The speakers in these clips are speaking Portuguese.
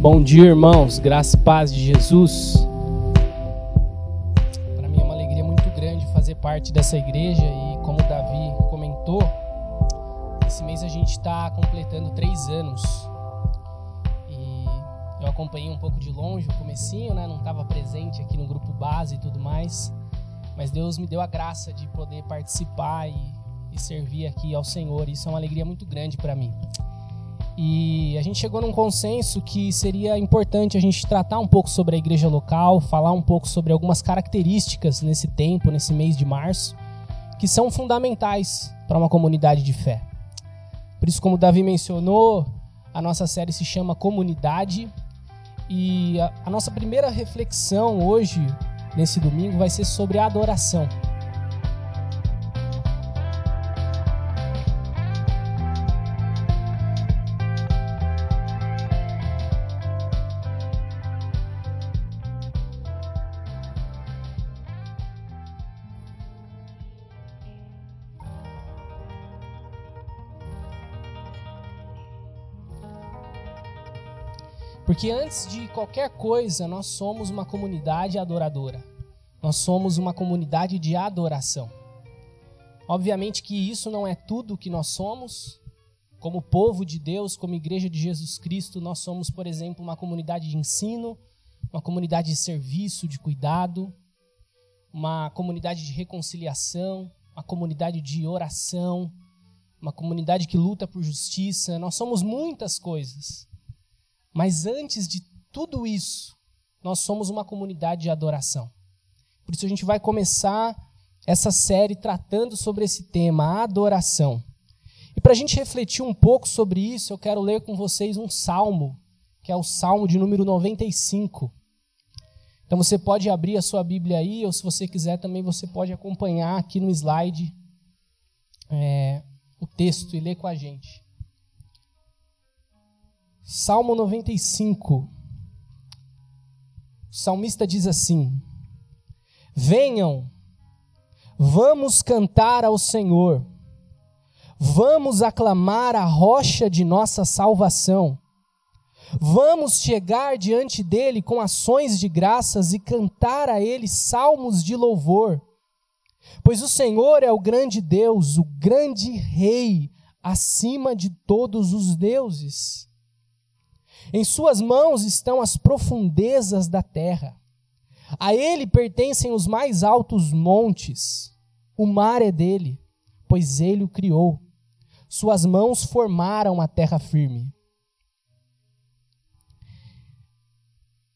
Bom dia, irmãos. Graça e paz de Jesus. Para mim é uma alegria muito grande fazer parte dessa igreja e, como o Davi comentou, esse mês a gente está completando três anos. E eu acompanhei um pouco de longe o comecinho, né? Não estava presente aqui no grupo base e tudo mais, mas Deus me deu a graça de poder participar e, e servir aqui ao Senhor. Isso é uma alegria muito grande para mim. E a gente chegou num consenso que seria importante a gente tratar um pouco sobre a igreja local, falar um pouco sobre algumas características nesse tempo, nesse mês de março, que são fundamentais para uma comunidade de fé. Por isso, como o Davi mencionou, a nossa série se chama Comunidade. E a, a nossa primeira reflexão hoje, nesse domingo, vai ser sobre a adoração. Porque antes de qualquer coisa, nós somos uma comunidade adoradora. Nós somos uma comunidade de adoração. Obviamente que isso não é tudo que nós somos. Como povo de Deus, como igreja de Jesus Cristo, nós somos, por exemplo, uma comunidade de ensino, uma comunidade de serviço, de cuidado, uma comunidade de reconciliação, uma comunidade de oração, uma comunidade que luta por justiça. Nós somos muitas coisas. Mas antes de tudo isso, nós somos uma comunidade de adoração. Por isso a gente vai começar essa série tratando sobre esse tema, a adoração. E para a gente refletir um pouco sobre isso, eu quero ler com vocês um salmo, que é o salmo de número 95. Então você pode abrir a sua Bíblia aí, ou se você quiser também você pode acompanhar aqui no slide é, o texto e ler com a gente. Salmo 95. O salmista diz assim: Venham, vamos cantar ao Senhor, vamos aclamar a rocha de nossa salvação. Vamos chegar diante dele com ações de graças e cantar a ele salmos de louvor. Pois o Senhor é o grande Deus, o grande Rei, acima de todos os deuses. Em suas mãos estão as profundezas da terra. A ele pertencem os mais altos montes. O mar é dele, pois ele o criou. Suas mãos formaram a terra firme.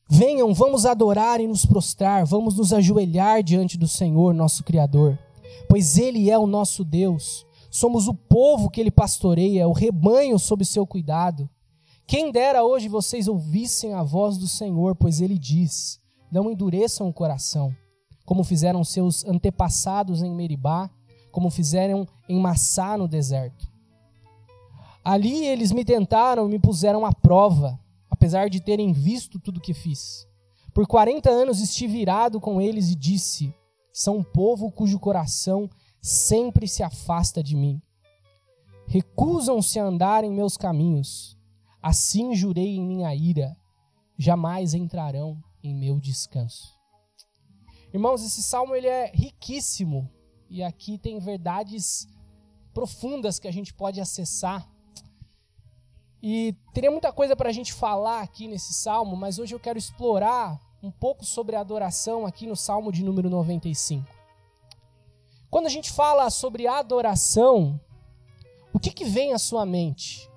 Venham, vamos adorar e nos prostrar, vamos nos ajoelhar diante do Senhor, nosso Criador, pois Ele é o nosso Deus. Somos o povo que Ele pastoreia, o rebanho sob seu cuidado. Quem dera hoje vocês ouvissem a voz do Senhor, pois ele diz: Não endureçam o coração, como fizeram seus antepassados em Meribá, como fizeram em Massá no deserto. Ali eles me tentaram me puseram à prova, apesar de terem visto tudo o que fiz. Por quarenta anos estive irado com eles e disse: São um povo cujo coração sempre se afasta de mim. Recusam-se a andar em meus caminhos Assim jurei em minha ira, jamais entrarão em meu descanso. Irmãos, esse salmo ele é riquíssimo e aqui tem verdades profundas que a gente pode acessar. E teria muita coisa para a gente falar aqui nesse salmo, mas hoje eu quero explorar um pouco sobre a adoração aqui no salmo de número 95. Quando a gente fala sobre adoração, o que, que vem à sua mente?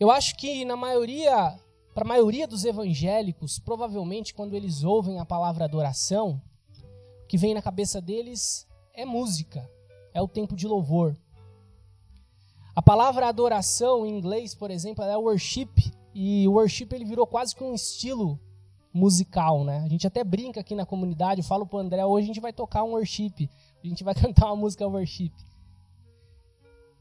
Eu acho que na maioria, para a maioria dos evangélicos, provavelmente quando eles ouvem a palavra adoração, o que vem na cabeça deles é música, é o tempo de louvor. A palavra adoração em inglês, por exemplo, é worship, e o worship ele virou quase que um estilo musical, né? A gente até brinca aqui na comunidade, eu falo pro André, hoje a gente vai tocar um worship, a gente vai cantar uma música worship.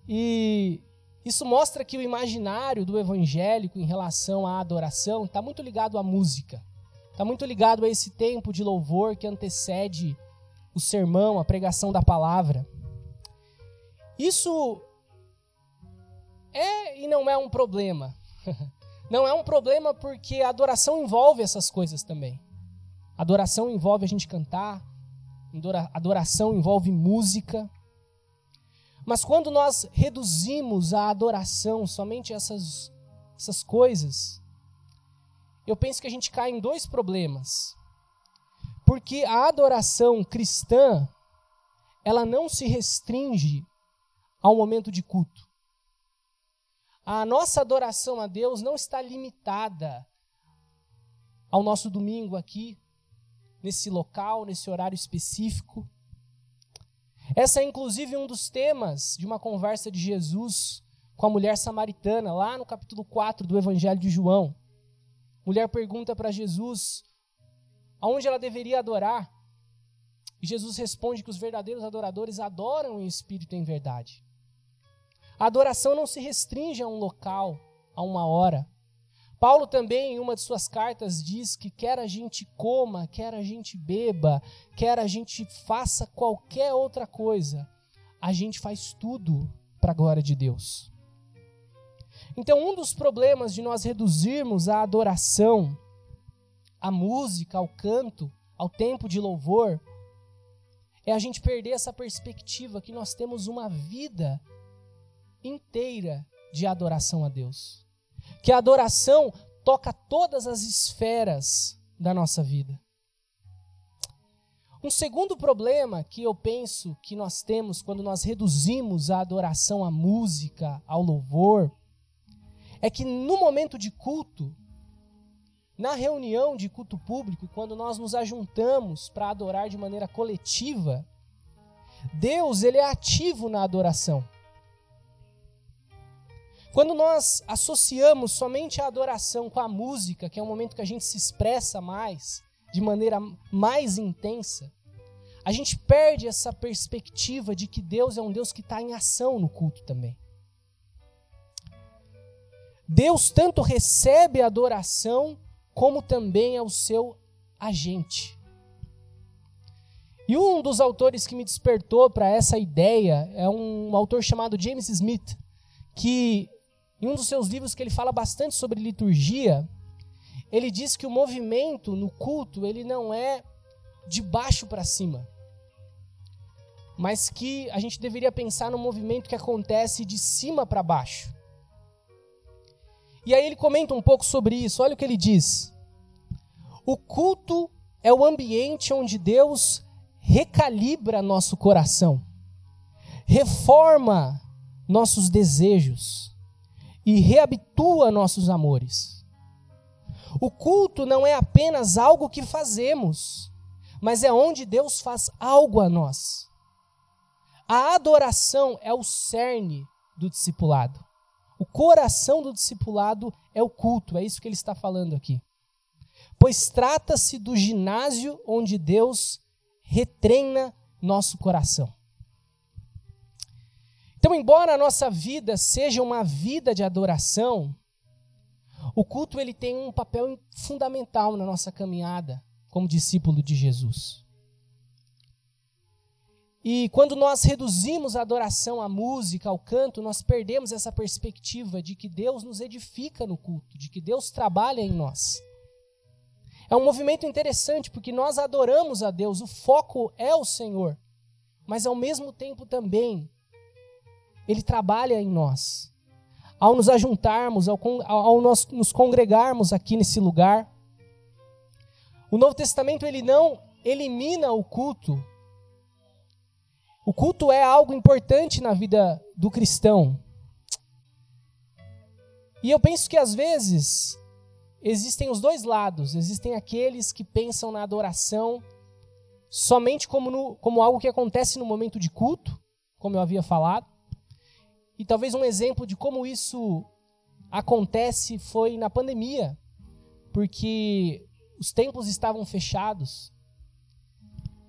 E isso mostra que o imaginário do evangélico em relação à adoração está muito ligado à música, está muito ligado a esse tempo de louvor que antecede o sermão, a pregação da palavra. Isso é e não é um problema. Não é um problema porque a adoração envolve essas coisas também. Adoração envolve a gente cantar, adoração envolve música. Mas quando nós reduzimos a adoração somente essas, essas coisas, eu penso que a gente cai em dois problemas. Porque a adoração cristã, ela não se restringe ao momento de culto. A nossa adoração a Deus não está limitada ao nosso domingo aqui, nesse local, nesse horário específico. Essa é inclusive um dos temas de uma conversa de Jesus com a mulher samaritana, lá no capítulo 4 do Evangelho de João. A mulher pergunta para Jesus aonde ela deveria adorar. E Jesus responde que os verdadeiros adoradores adoram em espírito e em verdade. A adoração não se restringe a um local, a uma hora. Paulo também, em uma de suas cartas, diz que quer a gente coma, quer a gente beba, quer a gente faça qualquer outra coisa, a gente faz tudo para a glória de Deus. Então, um dos problemas de nós reduzirmos a adoração, a música, ao canto, ao tempo de louvor, é a gente perder essa perspectiva que nós temos uma vida inteira de adoração a Deus. Que a adoração toca todas as esferas da nossa vida. Um segundo problema que eu penso que nós temos quando nós reduzimos a adoração à música, ao louvor, é que no momento de culto, na reunião de culto público, quando nós nos ajuntamos para adorar de maneira coletiva, Deus ele é ativo na adoração. Quando nós associamos somente a adoração com a música, que é um momento que a gente se expressa mais, de maneira mais intensa, a gente perde essa perspectiva de que Deus é um Deus que está em ação no culto também. Deus tanto recebe a adoração, como também é o seu agente. E um dos autores que me despertou para essa ideia é um autor chamado James Smith, que em um dos seus livros que ele fala bastante sobre liturgia, ele diz que o movimento no culto, ele não é de baixo para cima. Mas que a gente deveria pensar no movimento que acontece de cima para baixo. E aí ele comenta um pouco sobre isso. Olha o que ele diz. O culto é o ambiente onde Deus recalibra nosso coração, reforma nossos desejos, e reabitua nossos amores. O culto não é apenas algo que fazemos, mas é onde Deus faz algo a nós. A adoração é o cerne do discipulado. O coração do discipulado é o culto, é isso que ele está falando aqui. Pois trata-se do ginásio onde Deus retreina nosso coração. Então, embora a nossa vida seja uma vida de adoração, o culto ele tem um papel fundamental na nossa caminhada como discípulo de Jesus. E quando nós reduzimos a adoração à música, ao canto, nós perdemos essa perspectiva de que Deus nos edifica no culto, de que Deus trabalha em nós. É um movimento interessante porque nós adoramos a Deus, o foco é o Senhor, mas ao mesmo tempo também ele trabalha em nós. Ao nos ajuntarmos, ao, ao nós nos congregarmos aqui nesse lugar, o Novo Testamento ele não elimina o culto. O culto é algo importante na vida do cristão. E eu penso que às vezes existem os dois lados. Existem aqueles que pensam na adoração somente como, no, como algo que acontece no momento de culto, como eu havia falado. E talvez um exemplo de como isso acontece foi na pandemia, porque os templos estavam fechados.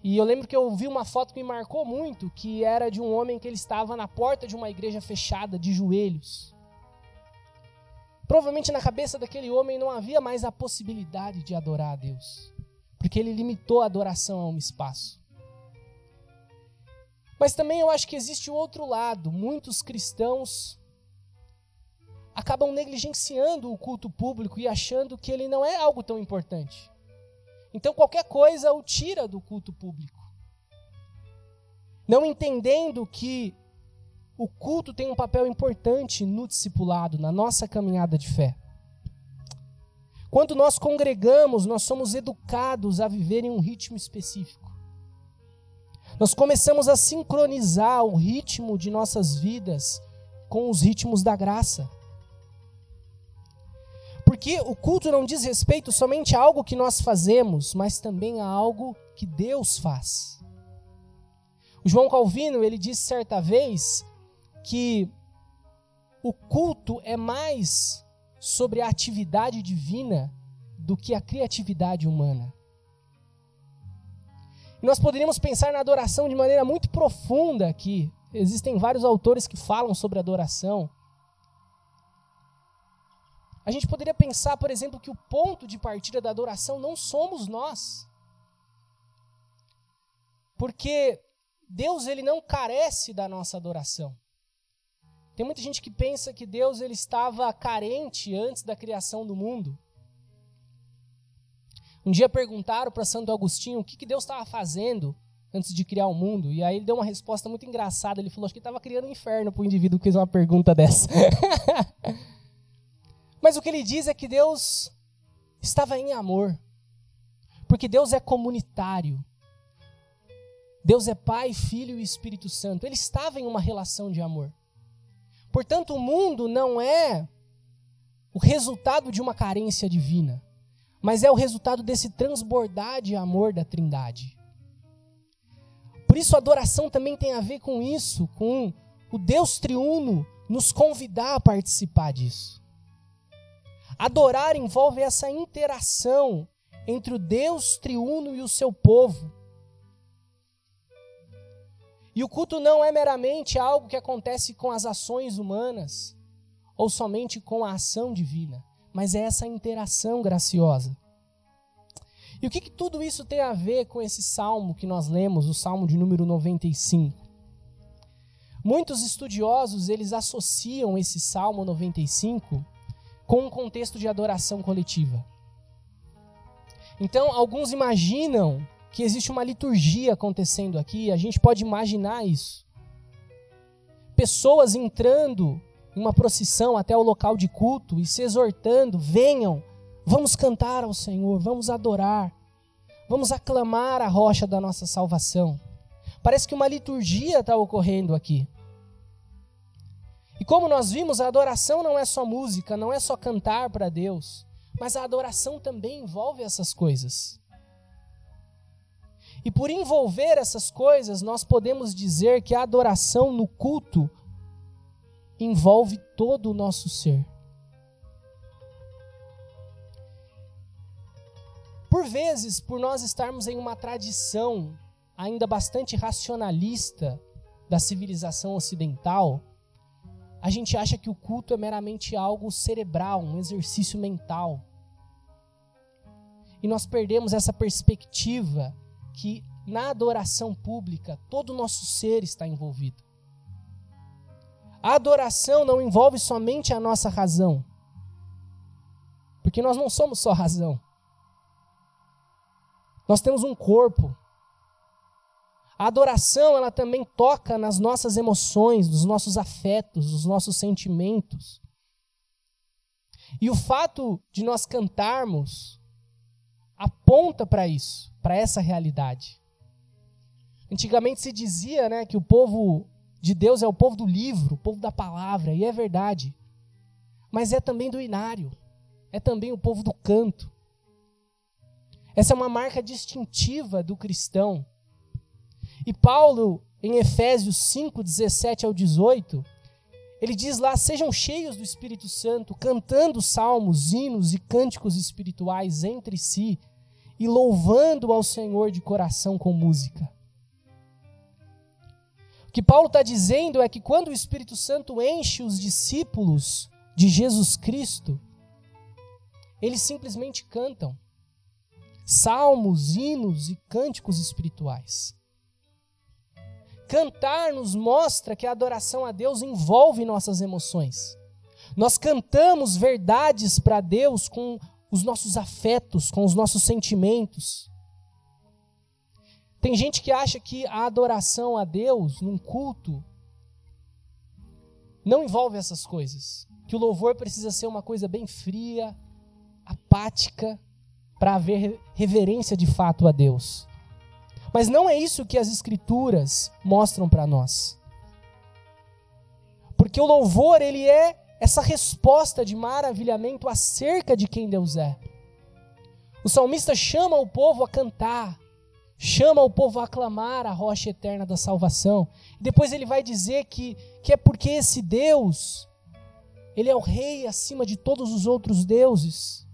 E eu lembro que eu vi uma foto que me marcou muito, que era de um homem que ele estava na porta de uma igreja fechada, de joelhos. Provavelmente na cabeça daquele homem não havia mais a possibilidade de adorar a Deus, porque ele limitou a adoração a um espaço. Mas também eu acho que existe o outro lado. Muitos cristãos acabam negligenciando o culto público e achando que ele não é algo tão importante. Então qualquer coisa o tira do culto público. Não entendendo que o culto tem um papel importante no discipulado, na nossa caminhada de fé. Quando nós congregamos, nós somos educados a viver em um ritmo específico. Nós começamos a sincronizar o ritmo de nossas vidas com os ritmos da graça. Porque o culto não diz respeito somente a algo que nós fazemos, mas também a algo que Deus faz. O João Calvino, ele disse certa vez que o culto é mais sobre a atividade divina do que a criatividade humana. Nós poderíamos pensar na adoração de maneira muito profunda aqui. Existem vários autores que falam sobre adoração. A gente poderia pensar, por exemplo, que o ponto de partida da adoração não somos nós. Porque Deus ele não carece da nossa adoração. Tem muita gente que pensa que Deus ele estava carente antes da criação do mundo. Um dia perguntaram para Santo Agostinho o que, que Deus estava fazendo antes de criar o mundo. E aí ele deu uma resposta muito engraçada. Ele falou acho que estava criando um inferno para o indivíduo que fez uma pergunta dessa. Mas o que ele diz é que Deus estava em amor. Porque Deus é comunitário. Deus é Pai, Filho e Espírito Santo. Ele estava em uma relação de amor. Portanto, o mundo não é o resultado de uma carência divina, mas é o resultado desse transbordar de amor da Trindade. Por isso, a adoração também tem a ver com isso, com o Deus triuno nos convidar a participar disso. Adorar envolve essa interação entre o Deus triuno e o seu povo. E o culto não é meramente algo que acontece com as ações humanas ou somente com a ação divina, mas é essa interação graciosa. E o que, que tudo isso tem a ver com esse salmo que nós lemos, o salmo de número 95? Muitos estudiosos, eles associam esse salmo 95 com um contexto de adoração coletiva. Então, alguns imaginam que existe uma liturgia acontecendo aqui, a gente pode imaginar isso. Pessoas entrando uma procissão até o local de culto e se exortando: venham, vamos cantar ao Senhor, vamos adorar, vamos aclamar a rocha da nossa salvação. Parece que uma liturgia está ocorrendo aqui. E como nós vimos, a adoração não é só música, não é só cantar para Deus, mas a adoração também envolve essas coisas. E por envolver essas coisas, nós podemos dizer que a adoração no culto envolve todo o nosso ser. Por vezes, por nós estarmos em uma tradição ainda bastante racionalista da civilização ocidental, a gente acha que o culto é meramente algo cerebral, um exercício mental. E nós perdemos essa perspectiva que na adoração pública todo o nosso ser está envolvido. A adoração não envolve somente a nossa razão, porque nós não somos só razão. Nós temos um corpo. A adoração, ela também toca nas nossas emoções, nos nossos afetos, nos nossos sentimentos. E o fato de nós cantarmos aponta para isso para essa realidade. Antigamente se dizia né, que o povo de Deus é o povo do livro, o povo da palavra, e é verdade. Mas é também do inário, é também o povo do canto. Essa é uma marca distintiva do cristão. E Paulo, em Efésios 5, 17 ao 18, ele diz lá: sejam cheios do Espírito Santo, cantando salmos, hinos e cânticos espirituais entre si, e louvando ao Senhor de coração com música. O que Paulo está dizendo é que quando o Espírito Santo enche os discípulos de Jesus Cristo, eles simplesmente cantam salmos, hinos e cânticos espirituais. Cantar nos mostra que a adoração a Deus envolve nossas emoções, Nós cantamos verdades para Deus com os nossos afetos, com os nossos sentimentos. Tem gente que acha que a adoração a Deus num culto não envolve essas coisas. Que o louvor precisa ser uma coisa bem fria, apática, para haver reverência de fato a Deus. Mas não é isso que as Escrituras mostram para nós. Porque o louvor, ele é essa resposta de maravilhamento acerca de quem Deus é. O salmista chama o povo a cantar, chama o povo a aclamar a rocha eterna da salvação. Depois ele vai dizer que, que é porque esse Deus, ele é o rei acima de todos os outros deuses.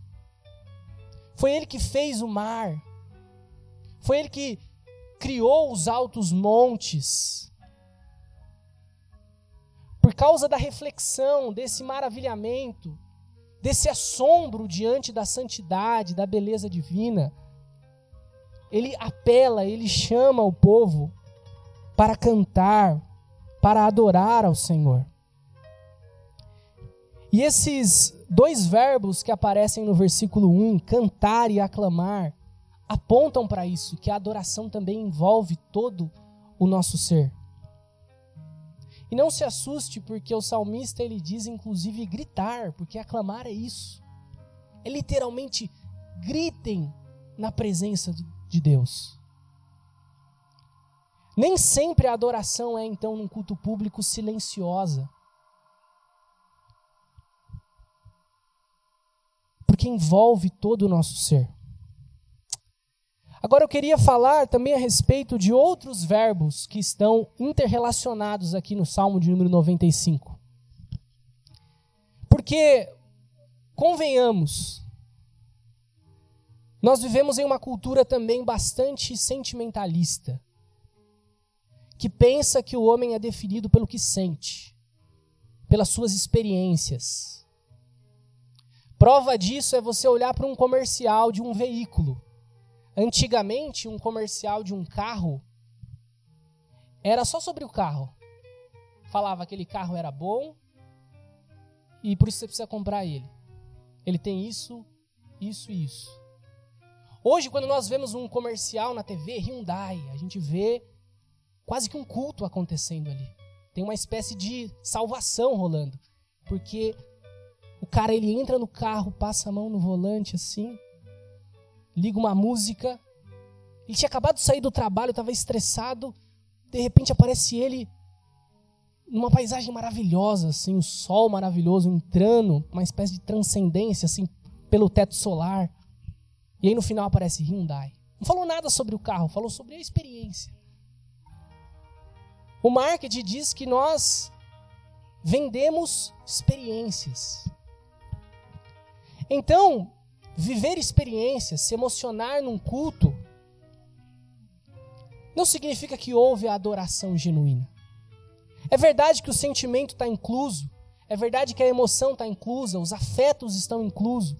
Foi ele que fez o mar. Foi ele que criou os altos montes. Por causa da reflexão, desse maravilhamento, desse assombro diante da santidade, da beleza divina, ele apela, ele chama o povo para cantar, para adorar ao Senhor. E esses dois verbos que aparecem no versículo 1, cantar e aclamar, apontam para isso, que a adoração também envolve todo o nosso ser. E não se assuste, porque o salmista ele diz inclusive gritar, porque aclamar é isso. É literalmente gritem na presença de Deus. Nem sempre a adoração é então num culto público silenciosa. Porque envolve todo o nosso ser. Agora eu queria falar também a respeito de outros verbos que estão interrelacionados aqui no Salmo de número 95. Porque, convenhamos, nós vivemos em uma cultura também bastante sentimentalista, que pensa que o homem é definido pelo que sente, pelas suas experiências. Prova disso é você olhar para um comercial de um veículo Antigamente, um comercial de um carro era só sobre o carro. Falava que aquele carro era bom e por isso você precisa comprar ele. Ele tem isso, isso e isso. Hoje, quando nós vemos um comercial na TV, Hyundai, a gente vê quase que um culto acontecendo ali. Tem uma espécie de salvação rolando. Porque o cara ele entra no carro, passa a mão no volante assim, liga uma música. Ele tinha acabado de sair do trabalho, estava estressado. De repente aparece ele numa paisagem maravilhosa, assim, o sol maravilhoso entrando, uma espécie de transcendência, assim, pelo teto solar. E aí no final aparece Hyundai. Não falou nada sobre o carro, falou sobre a experiência. O marketing diz que nós vendemos experiências. Então, Viver experiências, se emocionar num culto, não significa que houve a adoração genuína. É verdade que o sentimento está incluso, é verdade que a emoção está inclusa, os afetos estão inclusos,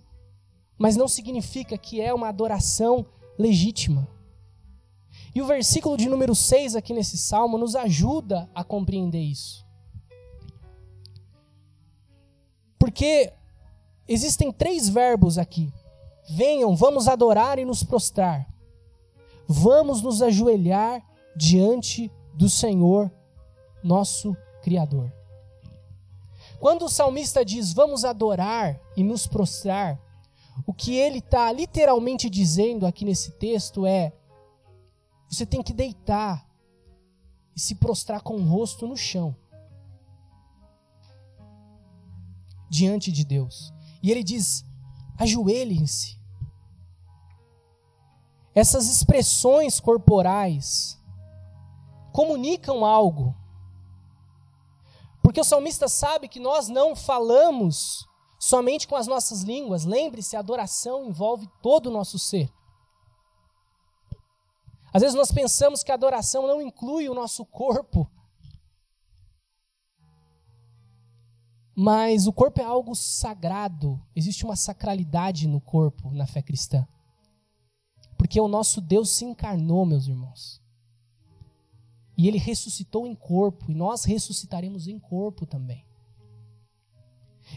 mas não significa que é uma adoração legítima. E o versículo de número 6 aqui nesse salmo nos ajuda a compreender isso. Porque existem três verbos aqui Venham, vamos adorar e nos prostrar. Vamos nos ajoelhar diante do Senhor, nosso Criador. Quando o salmista diz vamos adorar e nos prostrar, o que ele está literalmente dizendo aqui nesse texto é: você tem que deitar e se prostrar com o rosto no chão, diante de Deus. E ele diz: ajoelhem-se. Essas expressões corporais comunicam algo. Porque o salmista sabe que nós não falamos somente com as nossas línguas. Lembre-se, a adoração envolve todo o nosso ser. Às vezes nós pensamos que a adoração não inclui o nosso corpo. Mas o corpo é algo sagrado, existe uma sacralidade no corpo na fé cristã. Porque o nosso Deus se encarnou, meus irmãos. E ele ressuscitou em corpo, e nós ressuscitaremos em corpo também.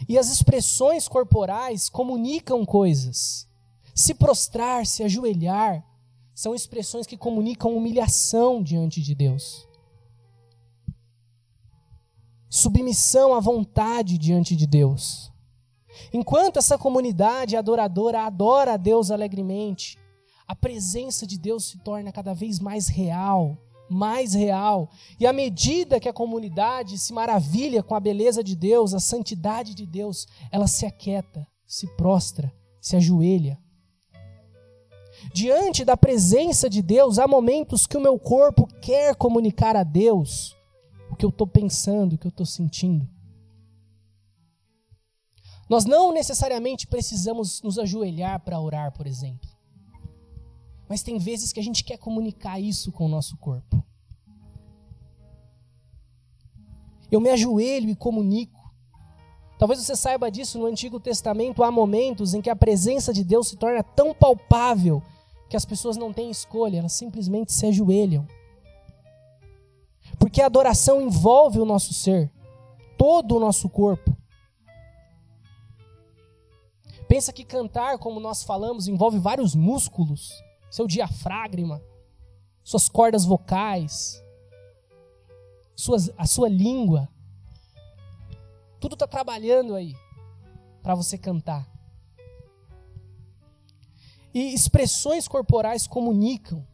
E as expressões corporais comunicam coisas. Se prostrar, se ajoelhar, são expressões que comunicam humilhação diante de Deus. Submissão à vontade diante de Deus. Enquanto essa comunidade adoradora adora a Deus alegremente, a presença de Deus se torna cada vez mais real, mais real. E à medida que a comunidade se maravilha com a beleza de Deus, a santidade de Deus, ela se aquieta, se prostra, se ajoelha. Diante da presença de Deus, há momentos que o meu corpo quer comunicar a Deus o que eu estou pensando, o que eu estou sentindo. Nós não necessariamente precisamos nos ajoelhar para orar, por exemplo. Mas tem vezes que a gente quer comunicar isso com o nosso corpo. Eu me ajoelho e comunico. Talvez você saiba disso no Antigo Testamento, há momentos em que a presença de Deus se torna tão palpável que as pessoas não têm escolha, elas simplesmente se ajoelham. Porque a adoração envolve o nosso ser, todo o nosso corpo. Pensa que cantar, como nós falamos, envolve vários músculos seu diafragma, suas cordas vocais, suas, a sua língua. Tudo está trabalhando aí para você cantar. E expressões corporais comunicam.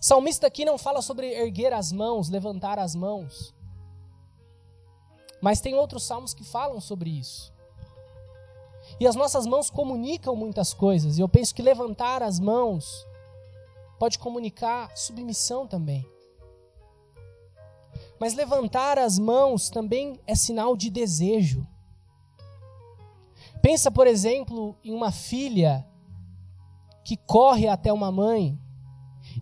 O salmista aqui não fala sobre erguer as mãos, levantar as mãos. Mas tem outros salmos que falam sobre isso. E as nossas mãos comunicam muitas coisas. E eu penso que levantar as mãos pode comunicar submissão também. Mas levantar as mãos também é sinal de desejo. Pensa, por exemplo, em uma filha que corre até uma mãe.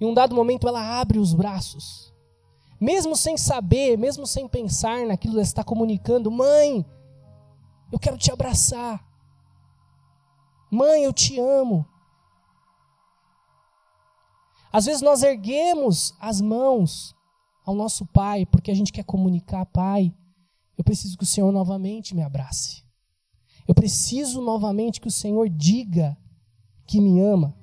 Em um dado momento ela abre os braços. Mesmo sem saber, mesmo sem pensar naquilo, ela está comunicando: Mãe, eu quero te abraçar. Mãe, eu te amo. Às vezes nós erguemos as mãos ao nosso Pai porque a gente quer comunicar, Pai, eu preciso que o Senhor novamente me abrace. Eu preciso novamente que o Senhor diga que me ama.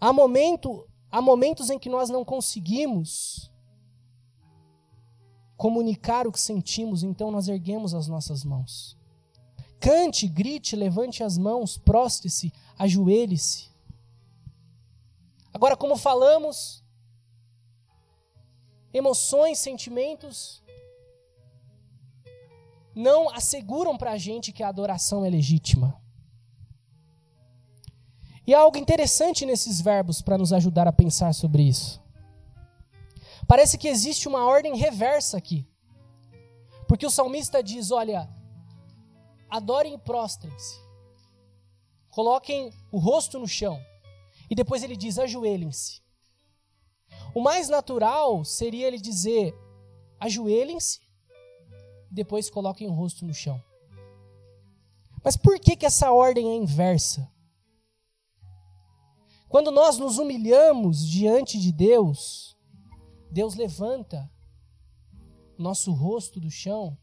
Há, momento, há momentos em que nós não conseguimos comunicar o que sentimos, então nós erguemos as nossas mãos. Cante, grite, levante as mãos, proste-se, ajoelhe-se. Agora, como falamos, emoções, sentimentos não asseguram para a gente que a adoração é legítima. E há algo interessante nesses verbos para nos ajudar a pensar sobre isso. Parece que existe uma ordem reversa aqui. Porque o salmista diz: olha, adorem e prostrem-se. Coloquem o rosto no chão. E depois ele diz: ajoelhem-se. O mais natural seria ele dizer: ajoelhem-se, depois coloquem o rosto no chão. Mas por que, que essa ordem é inversa? Quando nós nos humilhamos diante de Deus, Deus levanta nosso rosto do chão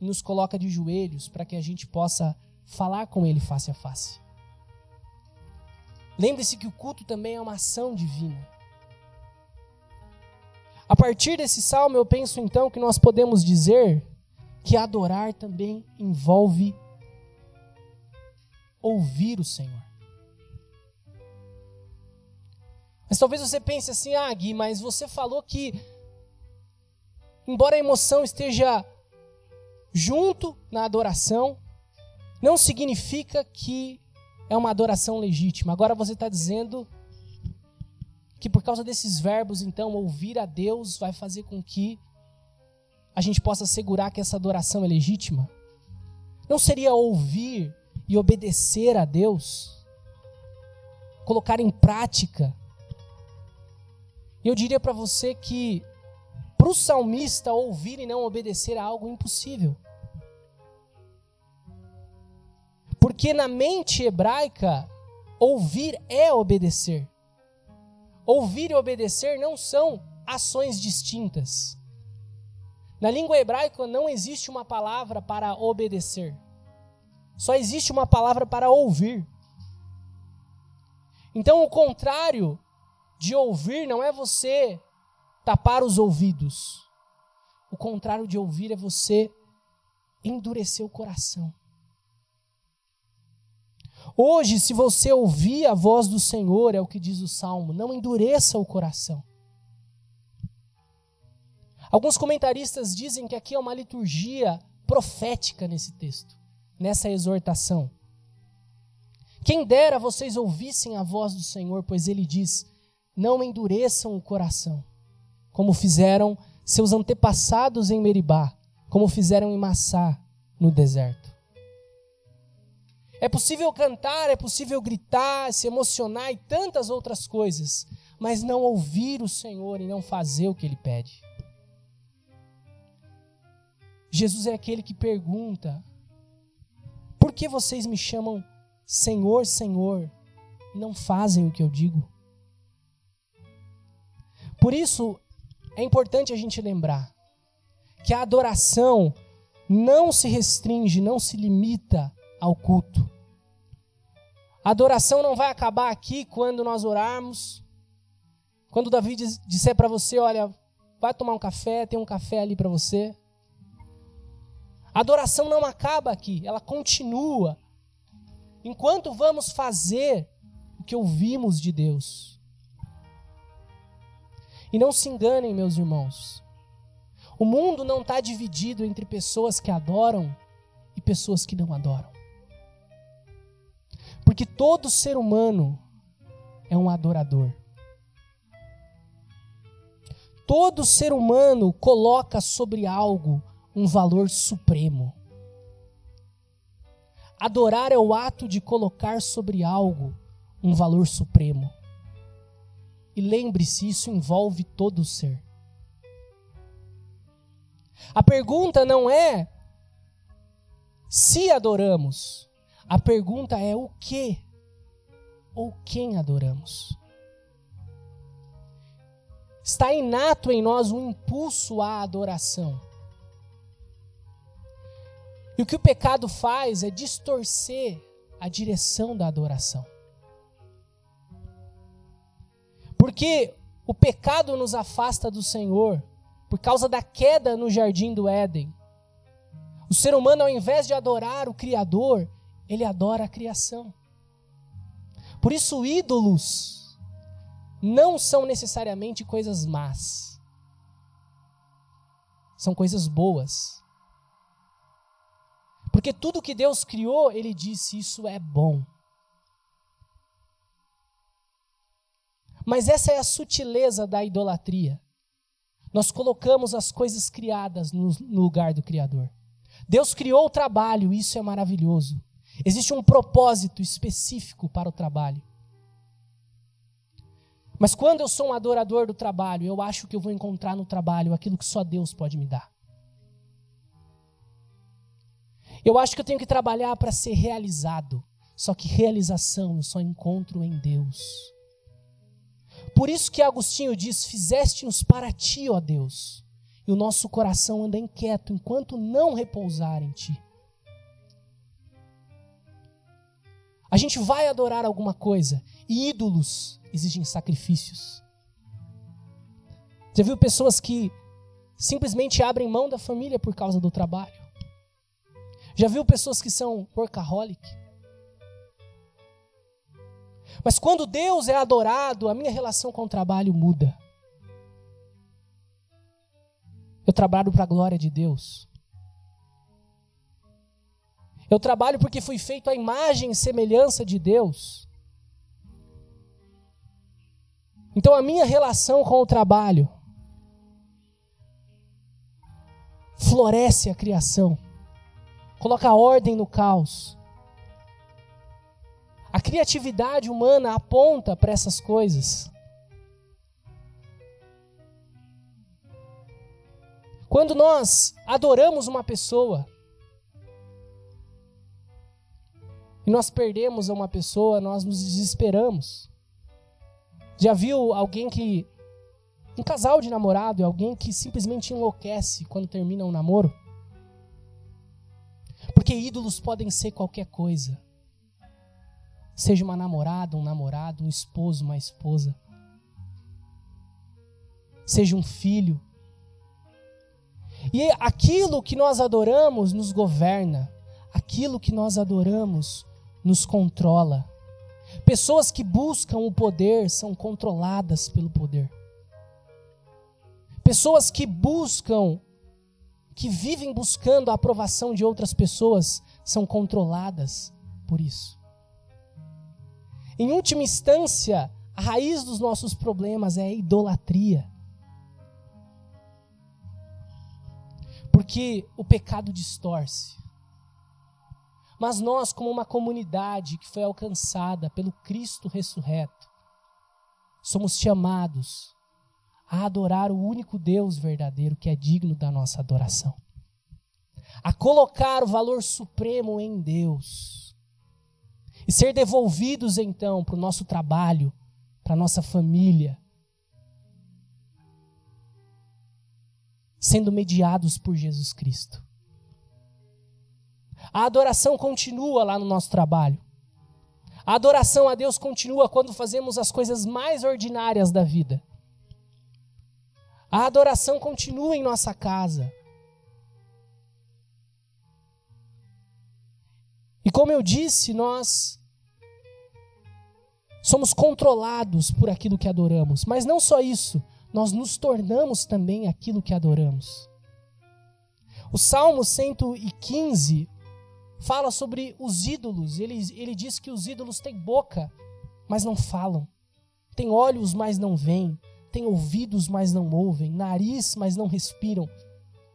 nos coloca de joelhos para que a gente possa falar com Ele face a face. Lembre-se que o culto também é uma ação divina. A partir desse salmo, eu penso então que nós podemos dizer que adorar também envolve ouvir o Senhor. Mas talvez você pense assim, ah, Gui, mas você falou que, embora a emoção esteja junto na adoração, não significa que é uma adoração legítima. Agora você está dizendo que por causa desses verbos, então, ouvir a Deus vai fazer com que a gente possa assegurar que essa adoração é legítima? Não seria ouvir e obedecer a Deus? Colocar em prática? Eu diria para você que para o salmista ouvir e não obedecer é algo impossível. Porque na mente hebraica, ouvir é obedecer. Ouvir e obedecer não são ações distintas. Na língua hebraica não existe uma palavra para obedecer. Só existe uma palavra para ouvir. Então, o contrário de ouvir não é você tapar os ouvidos. O contrário de ouvir é você endurecer o coração. Hoje, se você ouvir a voz do Senhor, é o que diz o salmo, não endureça o coração. Alguns comentaristas dizem que aqui é uma liturgia profética nesse texto, nessa exortação. Quem dera vocês ouvissem a voz do Senhor, pois ele diz: Não endureçam o coração, como fizeram seus antepassados em Meribá, como fizeram em Massá, no deserto. É possível cantar, é possível gritar, se emocionar e tantas outras coisas, mas não ouvir o Senhor e não fazer o que ele pede. Jesus é aquele que pergunta: Por que vocês me chamam Senhor, Senhor e não fazem o que eu digo? Por isso, é importante a gente lembrar que a adoração não se restringe, não se limita ao culto. A adoração não vai acabar aqui quando nós orarmos. Quando Davi disser para você, olha, vai tomar um café, tem um café ali para você. A adoração não acaba aqui, ela continua. Enquanto vamos fazer o que ouvimos de Deus. E não se enganem, meus irmãos. O mundo não está dividido entre pessoas que adoram e pessoas que não adoram. Porque todo ser humano é um adorador. Todo ser humano coloca sobre algo um valor supremo. Adorar é o ato de colocar sobre algo um valor supremo. E lembre-se, isso envolve todo o ser. A pergunta não é se adoramos, a pergunta é o que ou quem adoramos. Está inato em nós um impulso à adoração. E o que o pecado faz é distorcer a direção da adoração. Porque o pecado nos afasta do Senhor por causa da queda no jardim do Éden. O ser humano, ao invés de adorar o Criador, ele adora a criação. Por isso, ídolos não são necessariamente coisas más. São coisas boas. Porque tudo que Deus criou, ele disse: Isso é bom. Mas essa é a sutileza da idolatria. Nós colocamos as coisas criadas no lugar do Criador. Deus criou o trabalho, isso é maravilhoso. Existe um propósito específico para o trabalho. Mas quando eu sou um adorador do trabalho, eu acho que eu vou encontrar no trabalho aquilo que só Deus pode me dar. Eu acho que eu tenho que trabalhar para ser realizado. Só que realização eu só encontro em Deus. Por isso que Agostinho diz: Fizeste-nos para ti, ó Deus, e o nosso coração anda inquieto enquanto não repousar em ti. A gente vai adorar alguma coisa e ídolos exigem sacrifícios. Já viu pessoas que simplesmente abrem mão da família por causa do trabalho? Já viu pessoas que são workaholic? Mas quando Deus é adorado, a minha relação com o trabalho muda. Eu trabalho para a glória de Deus. Eu trabalho porque fui feito à imagem e semelhança de Deus. Então a minha relação com o trabalho floresce a criação, coloca ordem no caos. A criatividade humana aponta para essas coisas. Quando nós adoramos uma pessoa, e nós perdemos uma pessoa, nós nos desesperamos. Já viu alguém que Um casal de namorado é alguém que simplesmente enlouquece quando termina um namoro. Porque ídolos podem ser qualquer coisa. Seja uma namorada, um namorado, um esposo, uma esposa. Seja um filho. E aquilo que nós adoramos nos governa. Aquilo que nós adoramos nos controla. Pessoas que buscam o poder são controladas pelo poder. Pessoas que buscam, que vivem buscando a aprovação de outras pessoas, são controladas por isso. Em última instância, a raiz dos nossos problemas é a idolatria. Porque o pecado distorce. Mas nós, como uma comunidade que foi alcançada pelo Cristo ressurreto, somos chamados a adorar o único Deus verdadeiro que é digno da nossa adoração. A colocar o valor supremo em Deus. E ser devolvidos então para o nosso trabalho, para a nossa família, sendo mediados por Jesus Cristo. A adoração continua lá no nosso trabalho. A adoração a Deus continua quando fazemos as coisas mais ordinárias da vida. A adoração continua em nossa casa. E como eu disse, nós somos controlados por aquilo que adoramos. Mas não só isso, nós nos tornamos também aquilo que adoramos. O Salmo 115 fala sobre os ídolos. Ele, ele diz que os ídolos têm boca, mas não falam. Têm olhos, mas não veem. Têm ouvidos, mas não ouvem. Nariz, mas não respiram.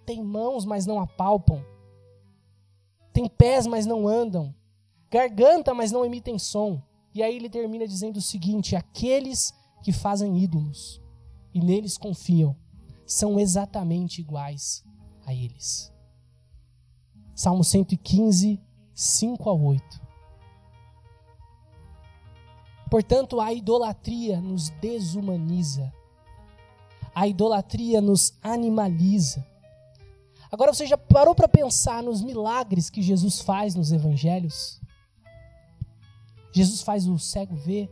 Têm mãos, mas não apalpam. Têm pés, mas não andam. Garganta, mas não emitem som. E aí ele termina dizendo o seguinte: aqueles que fazem ídolos e neles confiam são exatamente iguais a eles. Salmo 115, 5 a 8. Portanto, a idolatria nos desumaniza. A idolatria nos animaliza. Agora você já parou para pensar nos milagres que Jesus faz nos evangelhos? Jesus faz o cego ver,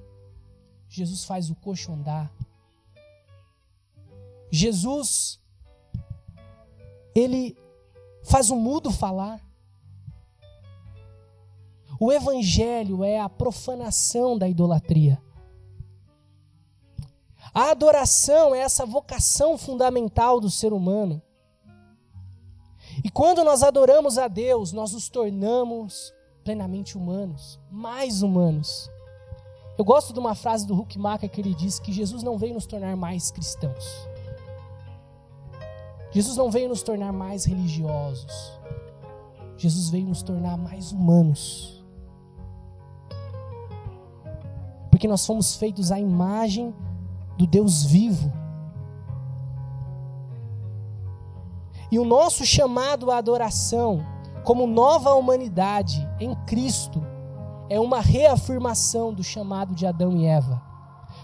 Jesus faz o coxo andar. Jesus ele faz o mudo falar. O evangelho é a profanação da idolatria. A adoração é essa vocação fundamental do ser humano. E quando nós adoramos a Deus, nós nos tornamos plenamente humanos, mais humanos. Eu gosto de uma frase do Huckmacher que ele diz que Jesus não veio nos tornar mais cristãos. Jesus não veio nos tornar mais religiosos. Jesus veio nos tornar mais humanos. Porque nós fomos feitos à imagem do Deus vivo. E o nosso chamado à adoração, como nova humanidade em Cristo, é uma reafirmação do chamado de Adão e Eva.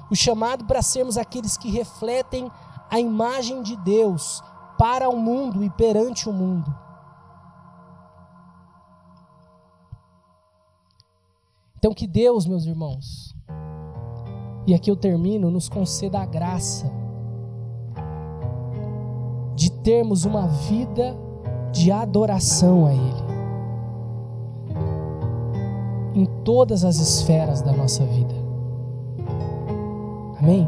O chamado para sermos aqueles que refletem a imagem de Deus para o mundo e perante o mundo. Então, que Deus, meus irmãos, e aqui eu termino, nos conceda a graça termos uma vida de adoração a Ele, em todas as esferas da nossa vida. Amém?